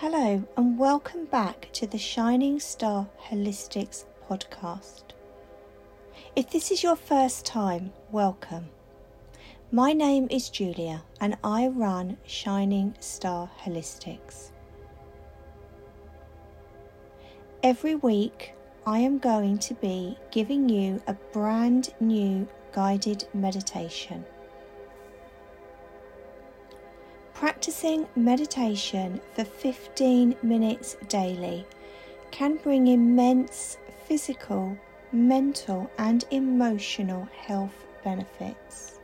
Hello, and welcome back to the Shining Star Holistics podcast. If this is your first time, welcome. My name is Julia, and I run Shining Star Holistics. Every week, I am going to be giving you a brand new guided meditation. Practicing meditation for 15 minutes daily can bring immense physical, mental, and emotional health benefits.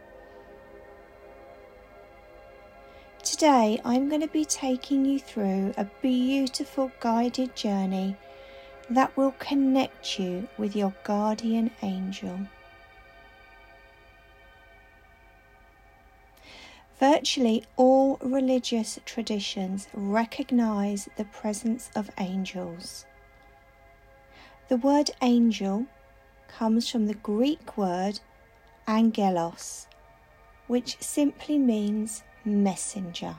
Today, I'm going to be taking you through a beautiful guided journey that will connect you with your guardian angel. Virtually all religious traditions recognize the presence of angels. The word angel comes from the Greek word angelos, which simply means messenger.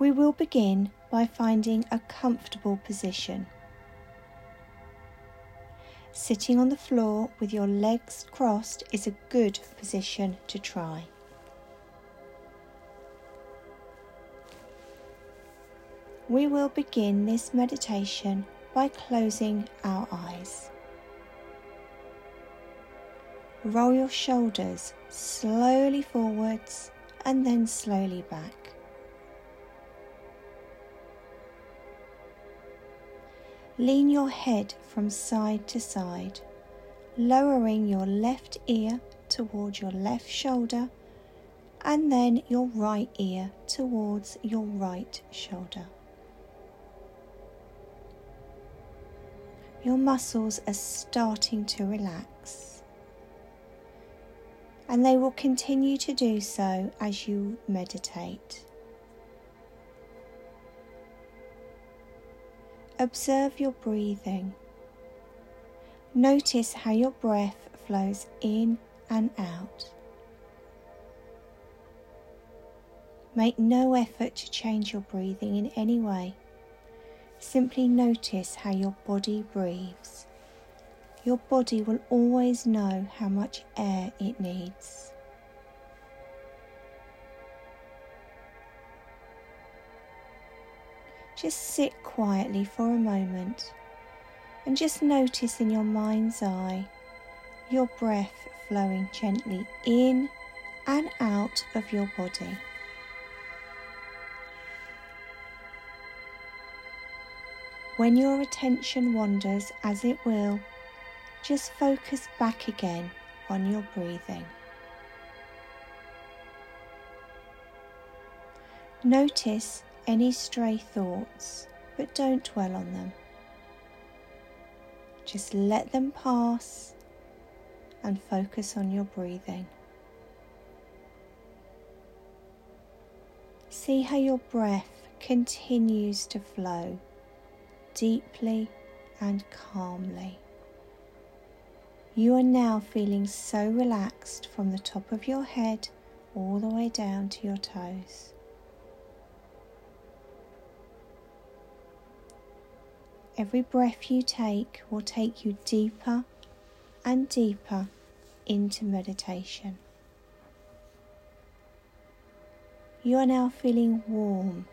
We will begin by finding a comfortable position. Sitting on the floor with your legs crossed is a good position to try. We will begin this meditation by closing our eyes. Roll your shoulders slowly forwards and then slowly back. Lean your head from side to side, lowering your left ear towards your left shoulder and then your right ear towards your right shoulder. Your muscles are starting to relax, and they will continue to do so as you meditate. Observe your breathing. Notice how your breath flows in and out. Make no effort to change your breathing in any way. Simply notice how your body breathes. Your body will always know how much air it needs. Just sit quietly for a moment and just notice in your mind's eye your breath flowing gently in and out of your body. When your attention wanders, as it will, just focus back again on your breathing. Notice any stray thoughts, but don't dwell on them. Just let them pass and focus on your breathing. See how your breath continues to flow deeply and calmly. You are now feeling so relaxed from the top of your head all the way down to your toes. Every breath you take will take you deeper and deeper into meditation. You are now feeling warm,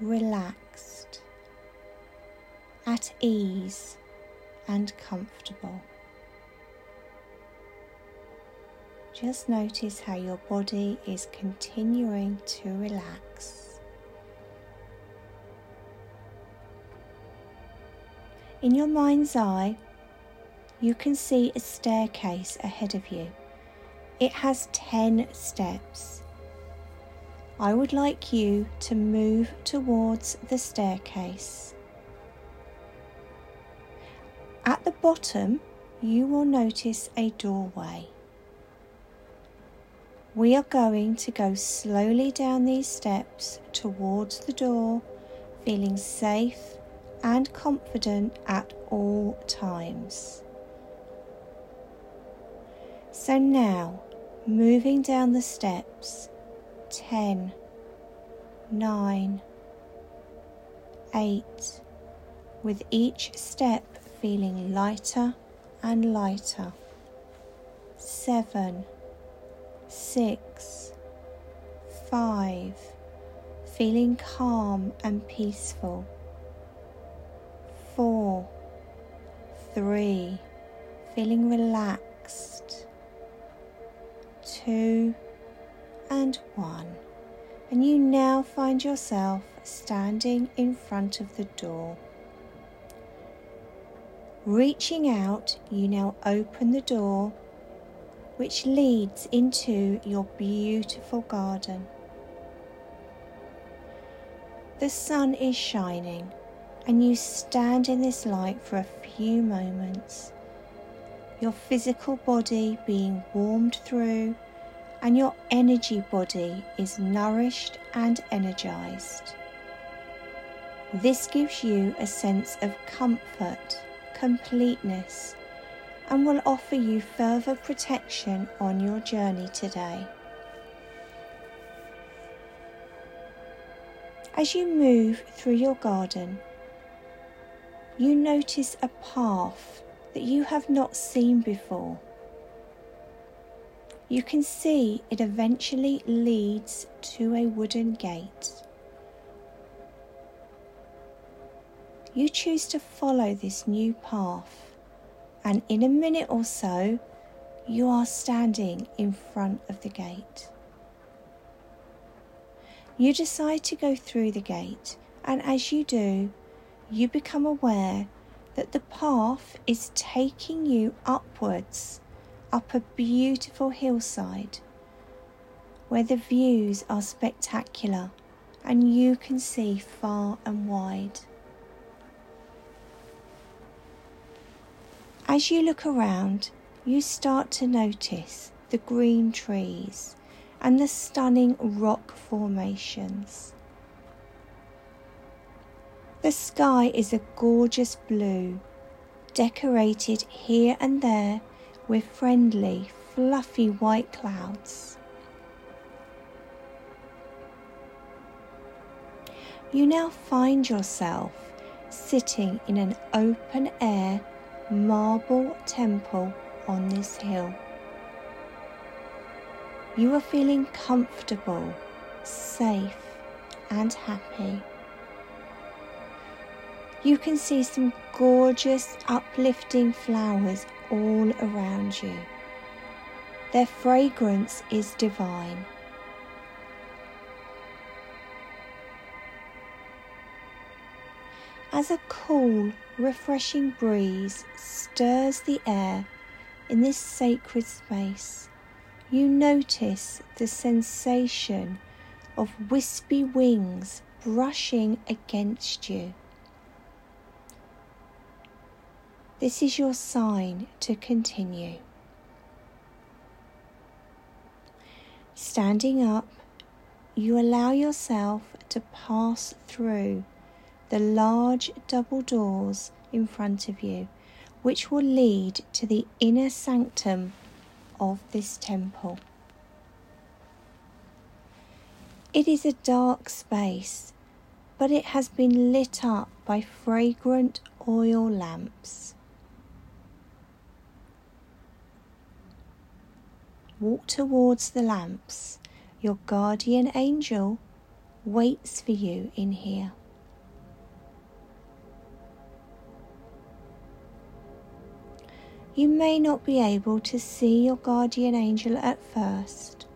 relaxed, at ease, and comfortable. Just notice how your body is continuing to relax. In your mind's eye, you can see a staircase ahead of you. It has 10 steps. I would like you to move towards the staircase. At the bottom, you will notice a doorway. We are going to go slowly down these steps towards the door, feeling safe and confident at all times. So now moving down the steps. Ten, nine, eight. With each step feeling lighter and lighter. Seven, six, five. Feeling calm and peaceful. Four, three. Feeling relaxed two, and one. And you now find yourself standing in front of the door. Reaching out, you now open the door, which leads into your beautiful garden. The sun is shining, and you stand in this light for a few moments your physical body being warmed through, and your energy body is nourished and energized. This gives you a sense of comfort, completeness, and will offer you further protection on your journey today. As you move through your garden, you notice a path that you have not seen before. You can see it eventually leads to a wooden gate. You choose to follow this new path, and in a minute or so, you are standing in front of the gate. You decide to go through the gate, and as you do, you become aware that the path is taking you upwards up a beautiful hillside where the views are spectacular and you can see far and wide. As you look around, you start to notice the green trees and the stunning rock formations. The sky is a gorgeous blue, decorated here and there with friendly, fluffy white clouds. You now find yourself sitting in an open air marble temple on this hill. You are feeling comfortable, safe, and happy you can see some gorgeous, uplifting flowers all around you. Their fragrance is divine. As a cool, refreshing breeze stirs the air in this sacred space, you notice the sensation of wispy wings brushing against you. This is your sign to continue. Standing up, you allow yourself to pass through the large double doors in front of you, which will lead to the inner sanctum of this temple. It is a dark space, but it has been lit up by fragrant oil lamps. Walk towards the lamps. Your guardian angel waits for you in here. You may not be able to see your guardian angel at first,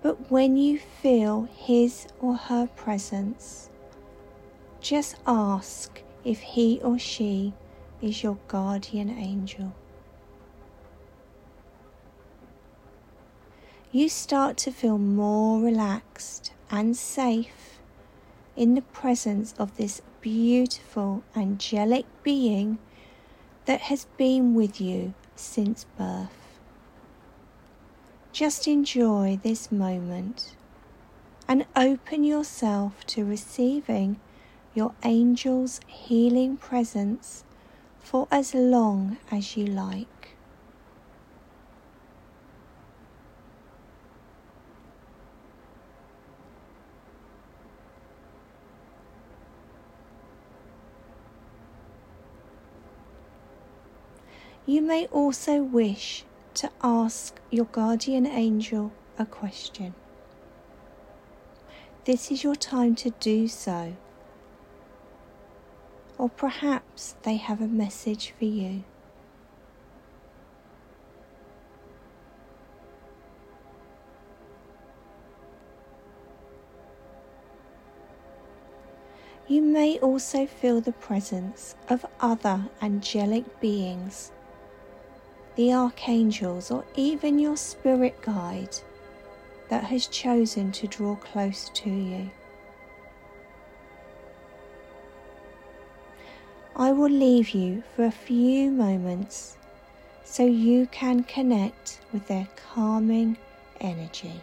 but when you feel his or her presence, just ask if he or she is your guardian angel. You start to feel more relaxed and safe in the presence of this beautiful angelic being that has been with you since birth. Just enjoy this moment and open yourself to receiving your angel's healing presence for as long as you like. You may also wish to ask your guardian angel a question. This is your time to do so. Or perhaps they have a message for you. You may also feel the presence of other angelic beings, the archangels, or even your spirit guide that has chosen to draw close to you. I will leave you for a few moments so you can connect with their calming energy.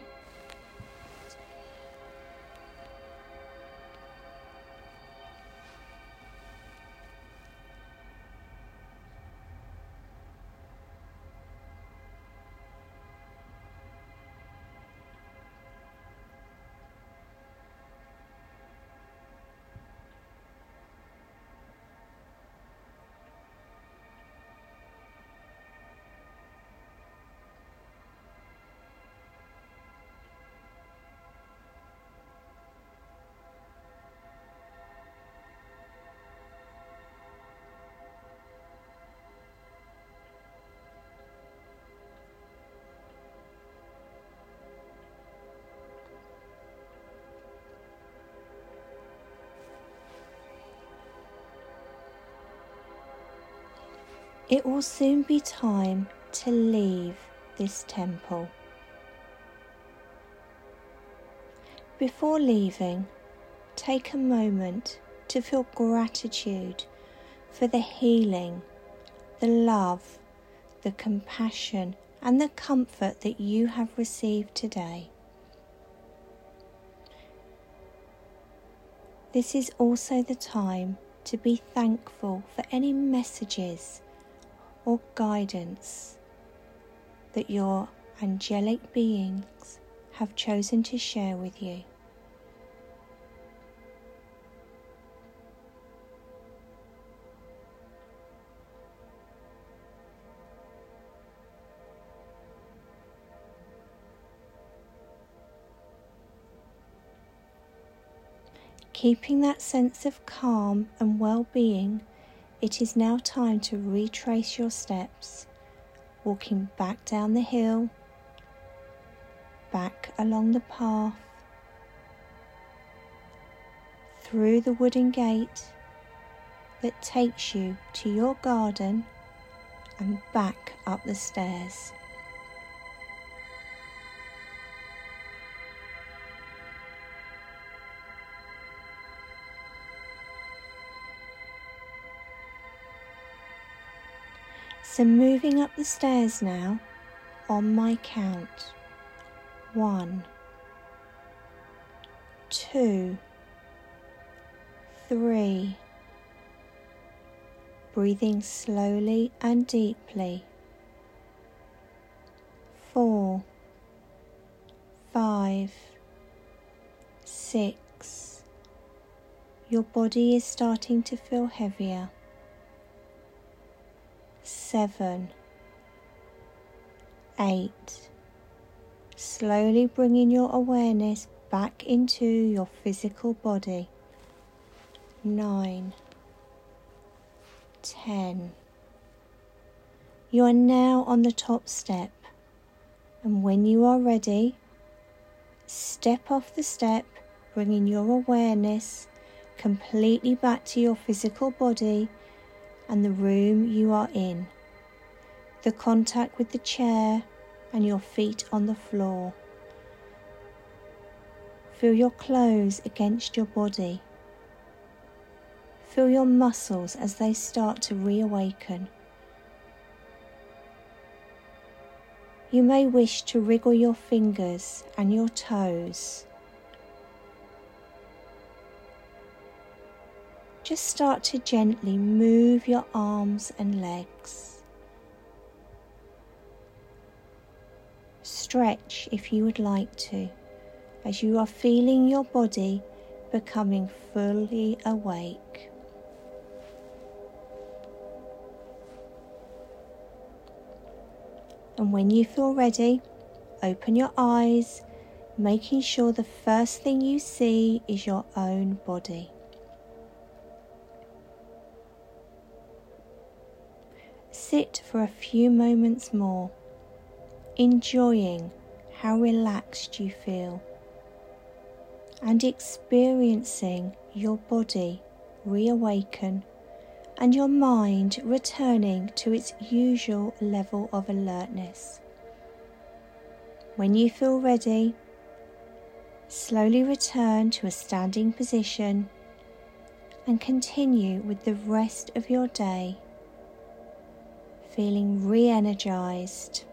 It will soon be time to leave this temple. Before leaving, take a moment to feel gratitude for the healing, the love, the compassion, and the comfort that you have received today. This is also the time to be thankful for any messages or guidance that your angelic beings have chosen to share with you. Keeping that sense of calm and well being it is now time to retrace your steps, walking back down the hill, back along the path, through the wooden gate that takes you to your garden and back up the stairs. So, moving up the stairs now on my count. One, two, three. Breathing slowly and deeply. Four, five, six. Your body is starting to feel heavier seven, eight. Slowly bringing your awareness back into your physical body. Nine, ten. You are now on the top step, and when you are ready, step off the step, bringing your awareness completely back to your physical body and the room you are in the contact with the chair and your feet on the floor. Feel your clothes against your body. Feel your muscles as they start to reawaken. You may wish to wriggle your fingers and your toes. Just start to gently move your arms and legs. Stretch if you would like to, as you are feeling your body becoming fully awake. And when you feel ready, open your eyes, making sure the first thing you see is your own body. Sit for a few moments more, enjoying how relaxed you feel and experiencing your body reawaken and your mind returning to its usual level of alertness. When you feel ready, slowly return to a standing position and continue with the rest of your day feeling re energized.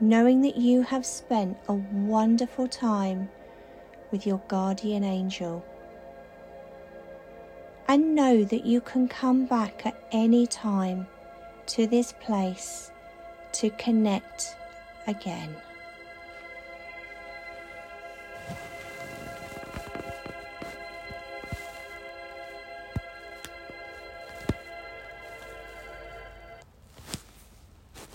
Knowing that you have spent a wonderful time with your guardian angel. And know that you can come back at any time to this place to connect again.